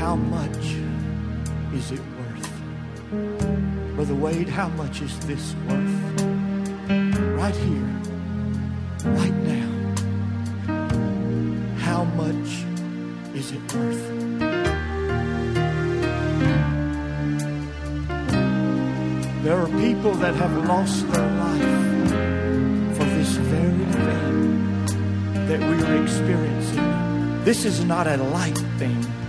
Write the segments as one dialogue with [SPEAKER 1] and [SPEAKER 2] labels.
[SPEAKER 1] how much is it worth? Brother Wade, how much is this worth? Right here, right now. How much is it worth? There are people that have lost their life for this very thing that we are experiencing. This is not a light thing.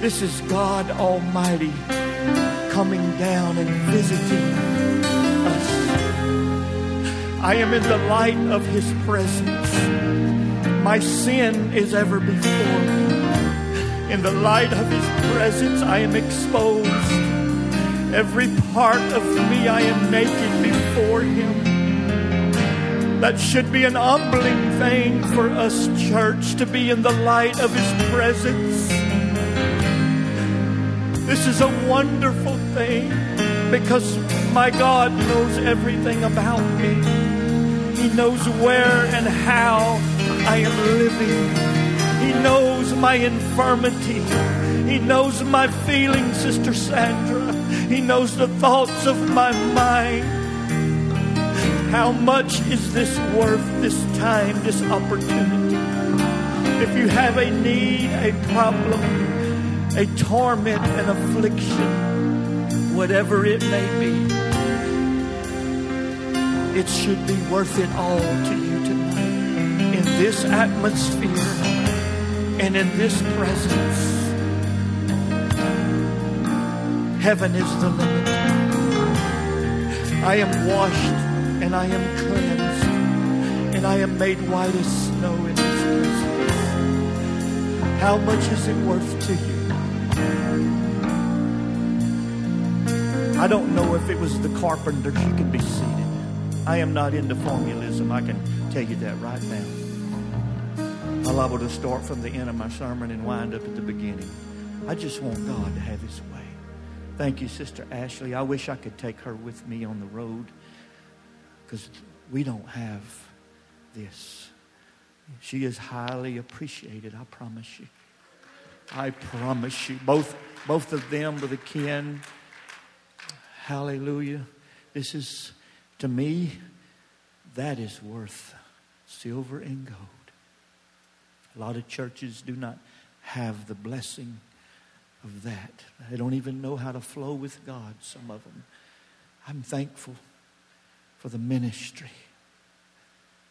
[SPEAKER 1] This is God Almighty coming down and visiting us. I am in the light of His presence. My sin is ever before me. In the light of His presence, I am exposed. Every part of me, I am naked before Him. That should be an humbling thing for us, church, to be in the light of His presence. This is a wonderful thing because my God knows everything about me. He knows where and how I am living. He knows my infirmity. He knows my feelings, Sister Sandra. He knows the thoughts of my mind. How much is this worth, this time, this opportunity? If you have a need, a problem, a torment, an affliction, whatever it may be, it should be worth it all to you tonight. In this atmosphere and in this presence. Heaven is the limit. I am washed and I am cleansed and I am made white as snow in His presence. How much is it worth to you? I don't know if it was the carpenter. You can be seated. I am not into formulism. I can tell you that right now. I'm liable to start from the end of my sermon and wind up at the beginning. I just want God to have His way. Thank you, Sister Ashley. I wish I could take her with me on the road because we don't have this. She is highly appreciated, I promise you. I promise you. Both, both of them, Brother Ken, hallelujah. This is, to me, that is worth silver and gold. A lot of churches do not have the blessing of that. They don't even know how to flow with God, some of them. I'm thankful for the ministry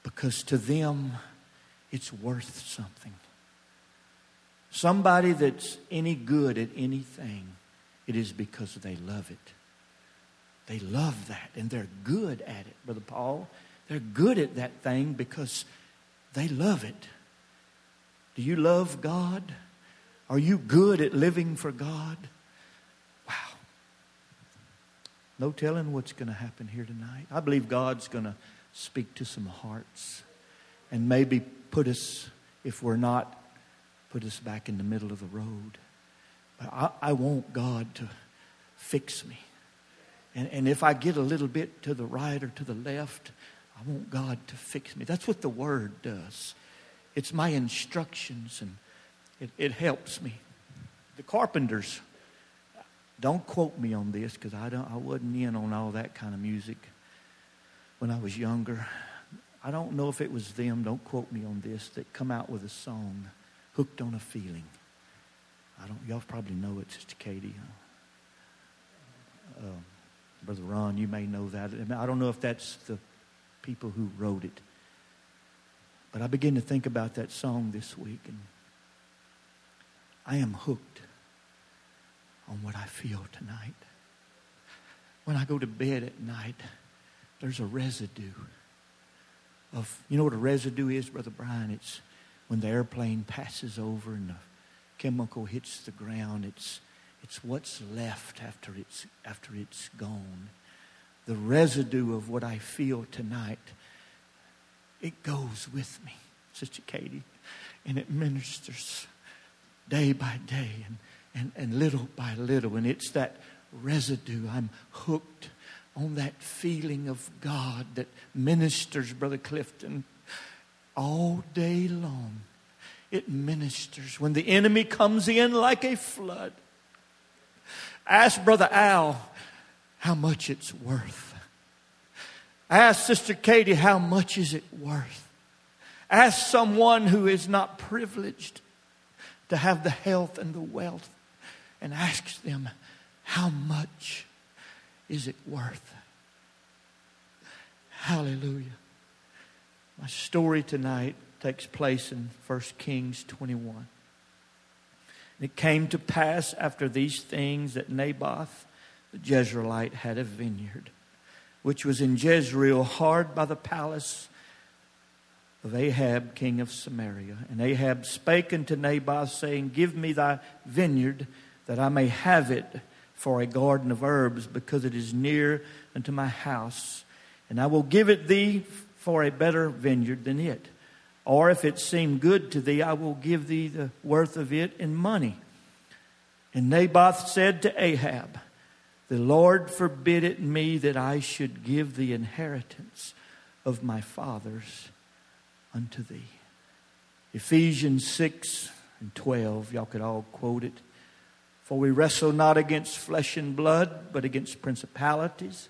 [SPEAKER 1] because to them, it's worth something. Somebody that's any good at anything, it is because they love it. They love that and they're good at it, Brother Paul. They're good at that thing because they love it. Do you love God? Are you good at living for God? Wow. No telling what's going to happen here tonight. I believe God's going to speak to some hearts and maybe put us, if we're not, put us back in the middle of the road. But I, I want God to fix me. And, and if I get a little bit to the right or to the left, I want God to fix me. That's what the Word does. It's my instructions, and it, it helps me. The carpenters, don't quote me on this because I, don't, I wasn't in on all that kind of music when I was younger. I don't know if it was them, don't quote me on this, that come out with a song, Hooked on a Feeling. I don't, y'all probably know it, Sister Katie. Uh, Brother Ron, you may know that. I don't know if that's the people who wrote it. But I began to think about that song this week, and I am hooked on what I feel tonight. When I go to bed at night, there's a residue of, you know what a residue is, Brother Brian? It's when the airplane passes over and the chemical hits the ground. It's, it's what's left after it's, after it's gone. The residue of what I feel tonight, it goes with me, Sister Katie, and it ministers day by day and, and, and little by little. And it's that residue. I'm hooked on that feeling of God that ministers, Brother Clifton, all day long. it ministers. When the enemy comes in like a flood, ask Brother Al how much it's worth. Ask Sister Katie how much is it worth. Ask someone who is not privileged to have the health and the wealth and ask them how much is it worth. Hallelujah. My story tonight takes place in 1 Kings 21. It came to pass after these things that Naboth the Jezreelite had a vineyard, which was in Jezreel, hard by the palace of Ahab, king of Samaria. And Ahab spake unto Naboth, saying, Give me thy vineyard, that I may have it for a garden of herbs, because it is near unto my house. And I will give it thee for a better vineyard than it. Or if it seem good to thee, I will give thee the worth of it in money. And Naboth said to Ahab, The Lord forbid it me that I should give the inheritance of my fathers unto thee. Ephesians 6 and 12, y'all could all quote it. For we wrestle not against flesh and blood, but against principalities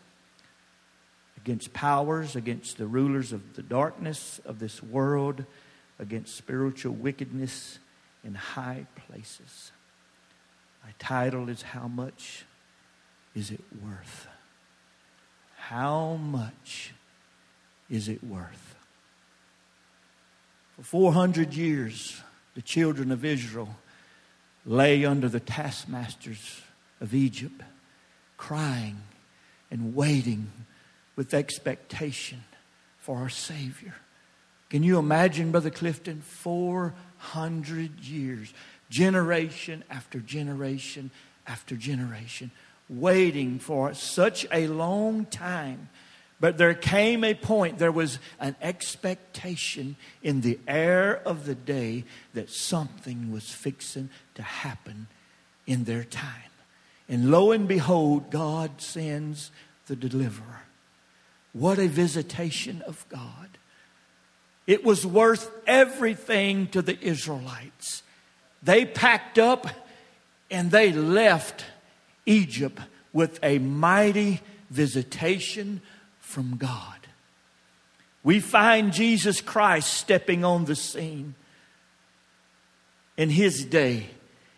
[SPEAKER 1] against powers, against the rulers of the darkness of this world, against spiritual wickedness in high places. My title is How Much Is It Worth? How much is it worth? For 400 years, the children of Israel lay under the taskmasters of Egypt, crying and waiting with expectation for our Savior. Can you imagine, Brother Clifton? 400 years, generation after generation after generation, waiting for such a long time. But there came a point, there was an expectation in the air of the day that something was fixing to happen in their time. And lo and behold, God sends the deliverer. What a visitation of God. It was worth everything to the Israelites. They packed up and they left Egypt with a mighty visitation from God. We find Jesus Christ stepping on the scene in his day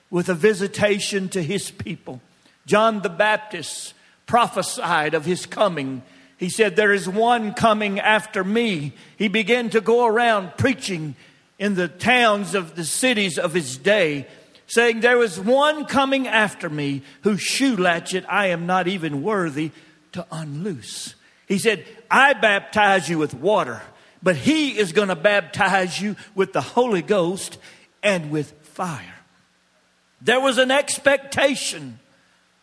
[SPEAKER 1] with a visitation to his people. John the Baptist prophesied of his coming he said, There is one coming after me. He began to go around preaching in the towns of the cities of his day, saying, There was one coming after me whose shoe latchet I am not even worthy to unloose. He said, I baptize you with water, but he is going to baptize you with the Holy Ghost and with fire. There was an expectation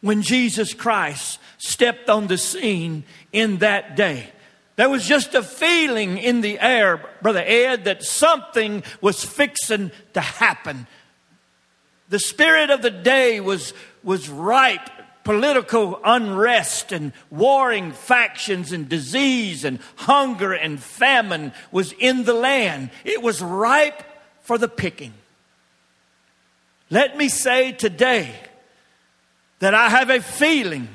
[SPEAKER 1] when Jesus Christ stepped on the scene in that day. There was just a feeling in the air, Brother Ed, that something was fixing to happen. The spirit of the day was, was ripe. Political unrest and warring factions and disease and hunger and famine was in the land. It was ripe for the picking. Let me say today that I have a feeling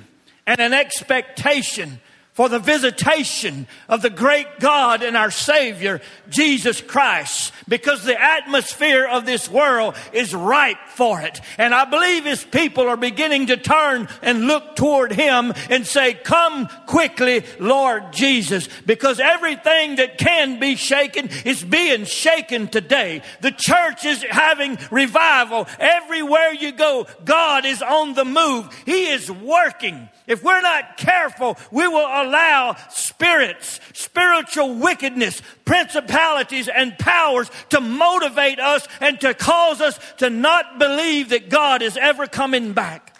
[SPEAKER 1] and an expectation for the visitation of the great God and our Savior, Jesus Christ, because the atmosphere of this world is ripe for it. And I believe His people are beginning to turn and look toward Him and say, Come quickly, Lord Jesus, because everything that can be shaken is being shaken today. The church is having revival. Everywhere you go, God is on the move. He is working. If we're not careful, we will allow spirits, spiritual wickedness, principalities, and powers to motivate us and to cause us to not believe that God is ever coming back.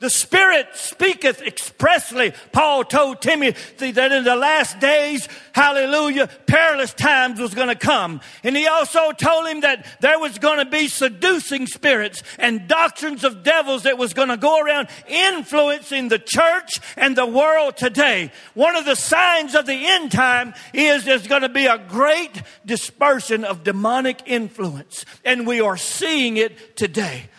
[SPEAKER 1] The Spirit speaketh expressly. Paul told Timothy that in the last days, hallelujah, perilous times was going to come. And he also told him that there was going to be seducing spirits and doctrines of devils that was going to go around influencing the church and the world today. One of the signs of the end time is there's going to be a great dispersion of demonic influence. And we are seeing it today.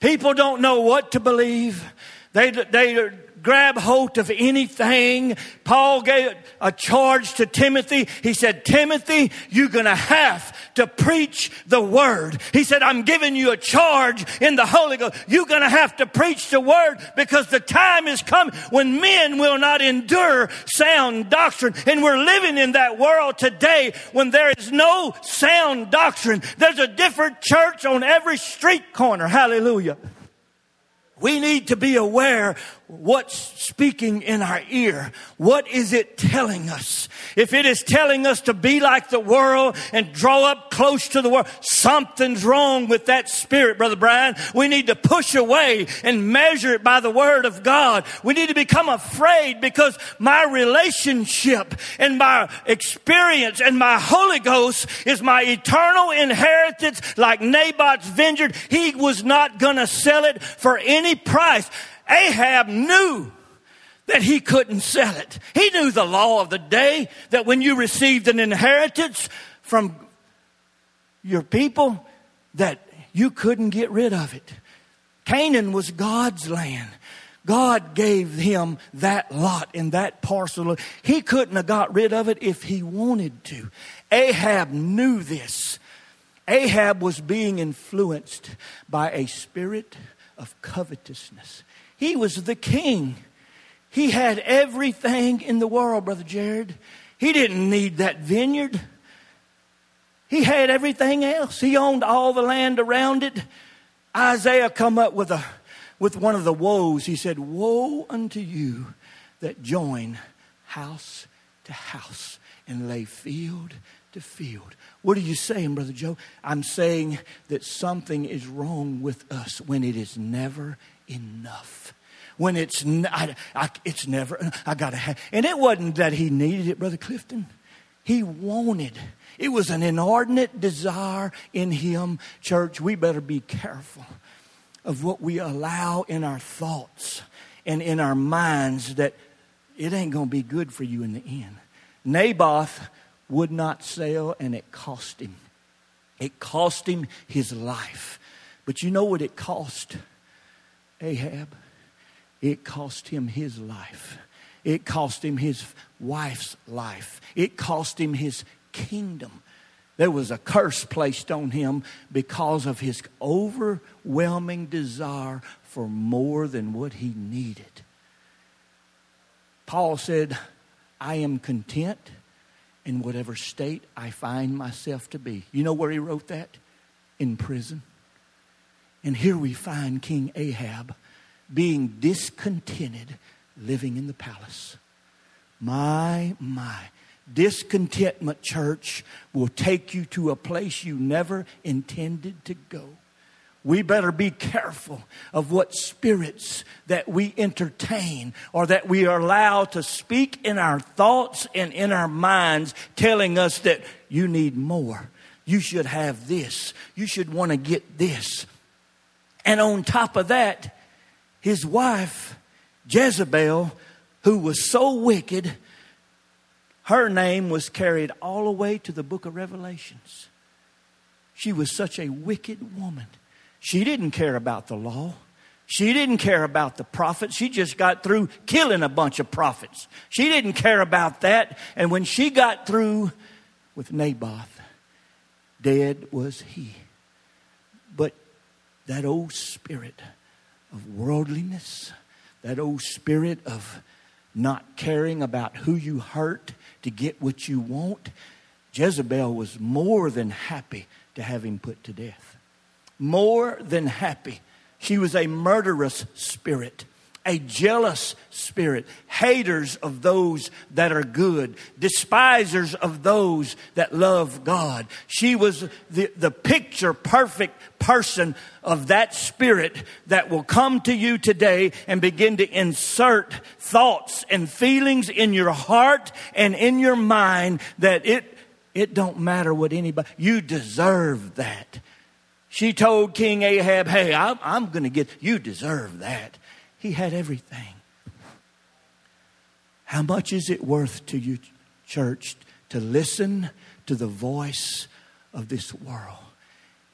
[SPEAKER 1] People don't know what to believe. They, they grab hold of anything. Paul gave a charge to Timothy. He said, Timothy, you're going to have to preach the word. He said, I'm giving you a charge in the Holy Ghost. You're going to have to preach the word because the time is coming when men will not endure sound doctrine. And we're living in that world today when there is no sound doctrine. There's a different church on every street corner. Hallelujah. We need to be aware what's speaking in our ear. What is it telling us? If it is telling us to be like the world and draw up close to the world, something's wrong with that spirit, Brother Brian. We need to push away and measure it by the Word of God. We need to become afraid because my relationship and my experience and my Holy Ghost is my eternal inheritance like Naboth's vineyard. He was not going to sell it for any price. Ahab knew that he couldn't sell it. He knew the law of the day that when you received an inheritance from your people that you couldn't get rid of it. Canaan was God's land. God gave him that lot and that parcel. He couldn't have got rid of it if he wanted to. Ahab knew this. Ahab was being influenced by a spirit of covetousness. He was the king. He had everything in the world, Brother Jared. He didn't need that vineyard. He had everything else. He owned all the land around it. Isaiah come up with a with one of the woes. He said, "Woe unto you that join house to house and lay field to field." What are you saying, Brother Joe? I'm saying that something is wrong with us when it is never enough. When it's, it's never, I gotta have, and it wasn't that he needed it, Brother Clifton. He wanted. It was an inordinate desire in him. Church, we better be careful of what we allow in our thoughts and in our minds that it ain't going to be good for you in the end. Naboth would not sell and it cost him. It cost him his life. But you know what it cost? Ahab, it cost him his life. It cost him his wife's life. It cost him his kingdom. There was a curse placed on him because of his overwhelming desire for more than what he needed. Paul said, I am content in whatever state I find myself to be. You know where he wrote that? In prison. And here we find King Ahab being discontented, living in the palace. My, my. Discontentment, church, will take you to a place you never intended to go. We better be careful of what spirits that we entertain or that we are allowed to speak in our thoughts and in our minds, telling us that you need more. You should have this. You should want to get this. And on top of that, his wife, Jezebel, who was so wicked, her name was carried all the way to the book of Revelations. She was such a wicked woman. She didn't care about the law. She didn't care about the prophets. She just got through killing a bunch of prophets. She didn't care about that. And when she got through with Naboth, dead was he. But that old spirit of worldliness, that old spirit of not caring about who you hurt to get what you want, Jezebel was more than happy to have him put to death. More than happy. She was a murderous spirit, a jealous spirit, haters of those that are good, despisers of those that love God. She was the, the picture perfect person of that spirit that will come to you today and begin to insert thoughts and feelings in your heart and in your mind that it it don't matter what anybody you deserve that she told king ahab hey i'm, I'm going to get you deserve that. He had everything. How much is it worth to you church to listen to the voice of this world?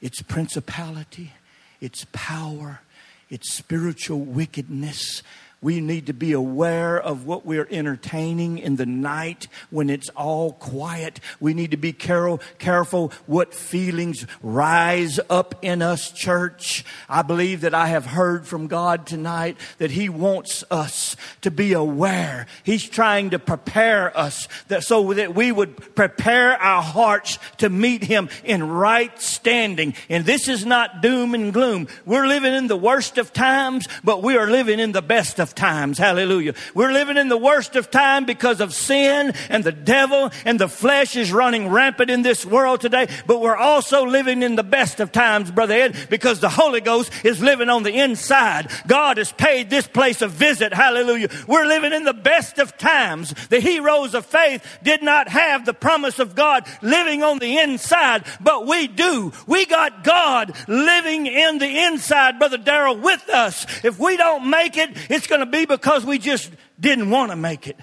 [SPEAKER 1] Its principality, its power, its spiritual wickedness, we need to be aware of what we're entertaining in the night when it's all quiet. We need to be careful, careful what feelings rise up in us, church. I believe that I have heard from God tonight that He wants us to be aware. He's trying to prepare us that so that we would prepare our hearts to meet Him in right standing. And this is not doom and gloom. We're living in the worst of times, but we are living in the best of of times. Hallelujah. We're living in the worst of time because of sin and the devil and the flesh is running rampant in this world today. But we're also living in the best of times, Brother Ed, because the Holy Ghost is living on the inside. God has paid this place a visit. Hallelujah. We're living in the best of times. The heroes of faith did not have the promise of God living on the inside, but we do. We got God living in the inside, Brother Darrell, with us. If we don't make it, it's going going to be because we just didn't want to make it.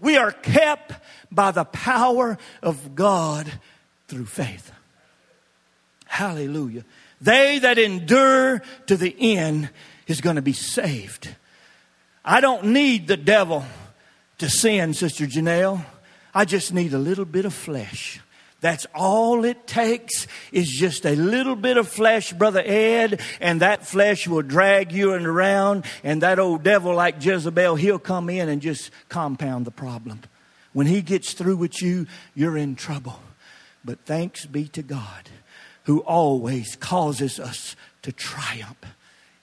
[SPEAKER 1] We are kept by the power of God through faith. Hallelujah. They that endure to the end is going to be saved. I don't need the devil to sin, Sister Janelle. I just need a little bit of flesh. That's all it takes is just a little bit of flesh, Brother Ed, and that flesh will drag you around. And that old devil like Jezebel, he'll come in and just compound the problem. When he gets through with you, you're in trouble. But thanks be to God who always causes us to triumph.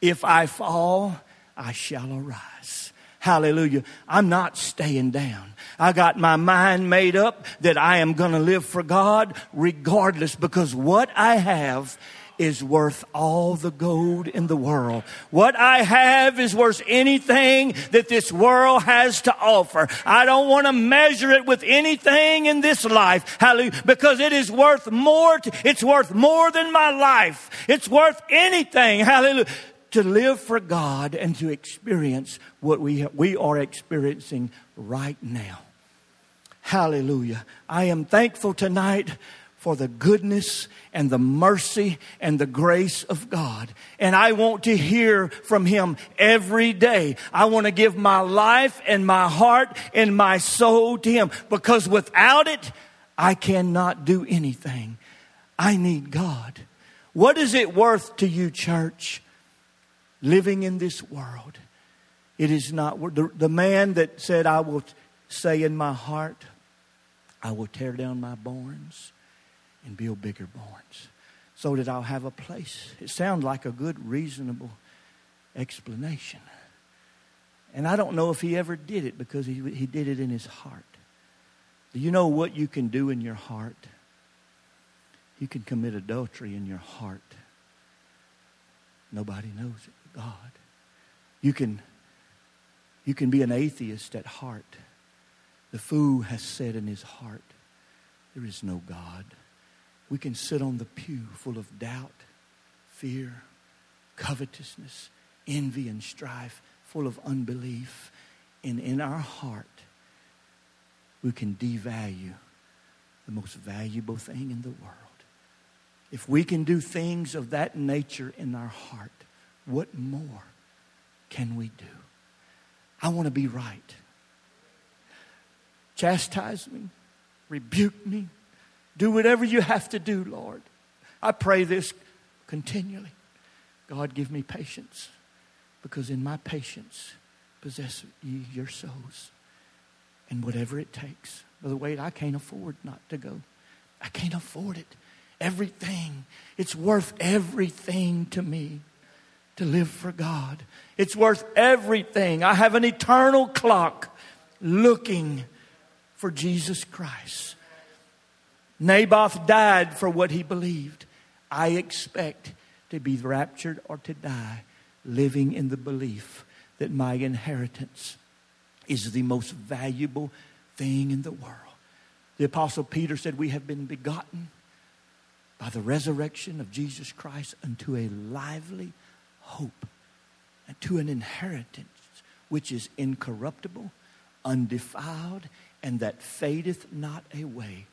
[SPEAKER 1] If I fall, I shall arise. Hallelujah. I'm not staying down. I got my mind made up that I am going to live for God regardless because what I have is worth all the gold in the world. What I have is worth anything that this world has to offer. I don't want to measure it with anything in this life. Hallelujah. Because it is worth more. To, it's worth more than my life. It's worth anything. Hallelujah to live for God and to experience what we, we are experiencing right now. Hallelujah. I am thankful tonight for the goodness and the mercy and the grace of God. And I want to hear from Him every day. I want to give my life and my heart and my soul to Him because without it, I cannot do anything. I need God. What is it worth to you, church? Living in this world. It is not the, the man that said, I will say in my heart, I will tear down my barns and build bigger barns so that I'll have a place. It sounds like a good, reasonable explanation. And I don't know if he ever did it because he, he did it in his heart. Do you know what you can do in your heart? You can commit adultery in your heart. Nobody knows it. God. You can, you can be an atheist at heart. The fool has said in his heart, There is no God. We can sit on the pew full of doubt, fear, covetousness, envy, and strife, full of unbelief. And in our heart, we can devalue the most valuable thing in the world. If we can do things of that nature in our heart, what more can we do? I want to be right. Chastise me, rebuke me, do whatever you have to do, Lord. I pray this continually. God, give me patience, because in my patience possess ye your souls. And whatever it takes. Brother Wade, I can't afford not to go. I can't afford it. Everything. It's worth everything to me to live for God. It's worth everything. I have an eternal clock looking for Jesus Christ. Naboth died for what he believed. I expect to be raptured or to die living in the belief that my inheritance is the most valuable thing in the world. The Apostle Peter said, We have been begotten by the resurrection of Jesus Christ unto a lively hope and to an inheritance which is incorruptible, undefiled, and that fadeth not away,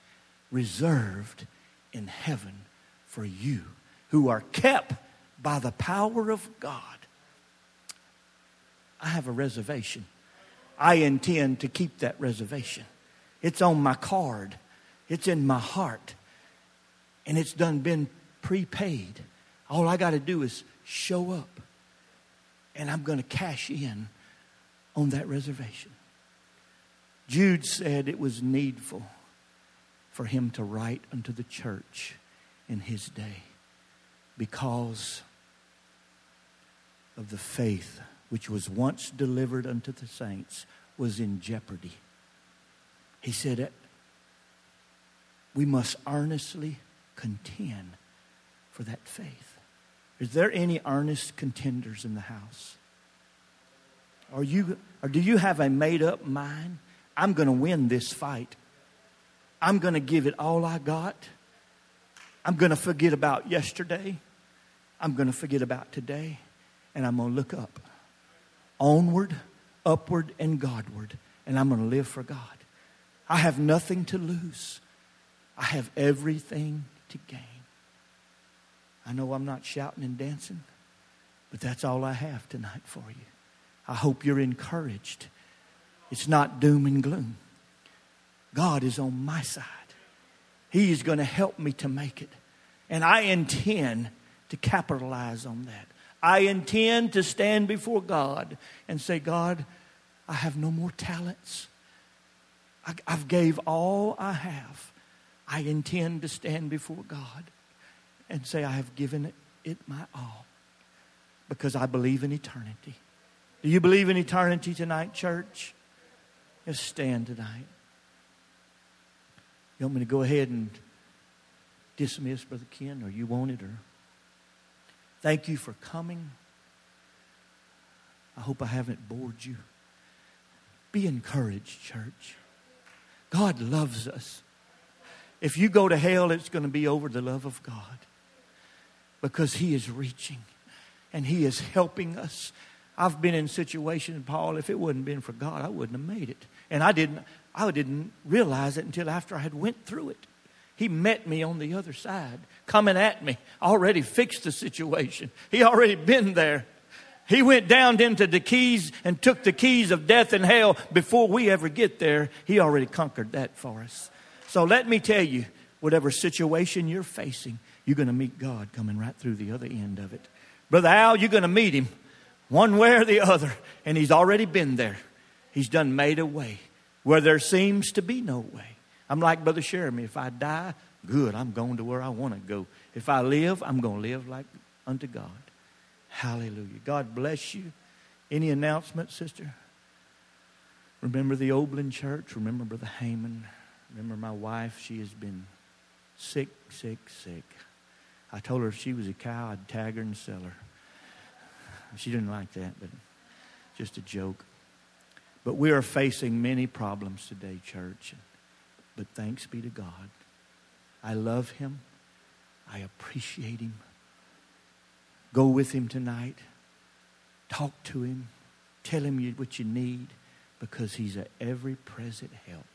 [SPEAKER 1] reserved in heaven for you who are kept by the power of God. I have a reservation. I intend to keep that reservation. It's on my card, it's in my heart, and it's done been prepaid. All I got to do is show up, and I'm going to cash in on that reservation. Jude said it was needful for him to write unto the church in his day because of the faith which was once delivered unto the saints was in jeopardy. He said, it. We must earnestly contend for that faith. Is there any earnest contenders in the house? Are you, or do you have a made up mind? I'm going to win this fight. I'm going to give it all I got. I'm going to forget about yesterday. I'm going to forget about today. And I'm going to look up. Onward, upward, and Godward. And I'm going to live for God. I have nothing to lose. I have everything to gain. I know I'm not shouting and dancing, but that's all I have tonight for you. I hope you're encouraged. It's not doom and gloom. God is on my side. He is going to help me to make it. And I intend to capitalize on that. I intend to stand before God and say, God, I have no more talents. I, have gave all I have. I intend to stand before God and say, I have given it, my all because I believe in eternity. Do you believe in eternity tonight, church? Let's stand tonight. You want me to go ahead and dismiss Brother Ken, or you want it, or thank you for coming. I hope I haven't bored you. Be encouraged, church. God loves us. If you go to hell, it's going to be over the love of God because He is reaching and He is helping us. I've been in situations, Paul, if it wouldn't been for God, I wouldn't have made it. And I didn't, I didn't realize it until after I had went through it. He met me on the other side, coming at me, already fixed the situation. He already been there. He went down into the keys and took the keys of death and hell before we ever get there. He already conquered that for us. So let me tell you, whatever situation you're facing, you're going to meet God coming right through the other end of it. Brother Al, you're going to meet him one way or the other, and he's already been there. He's done made a way where there seems to be no way. I'm like Brother Jeremy. If I die, good, I'm going to where I want to go. If I live, I'm going to live like unto God. Hallelujah. God bless you. Any announcements, sister? Remember the Oberlin Church. Remember Brother Heyman. Remember my wife. She has been sick, sick, sick. I told her if she was a cow, I'd tag her and sell her. She didn't like that, but just a joke. But we are facing many problems today, church. But thanks be to God. I love him. I appreciate him. Go with him tonight. Talk to him. Tell him what you need because he's a every present help.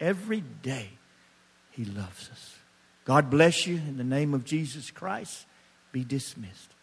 [SPEAKER 1] Every day he loves us. God bless you in the name of Jesus Christ. Be dismissed.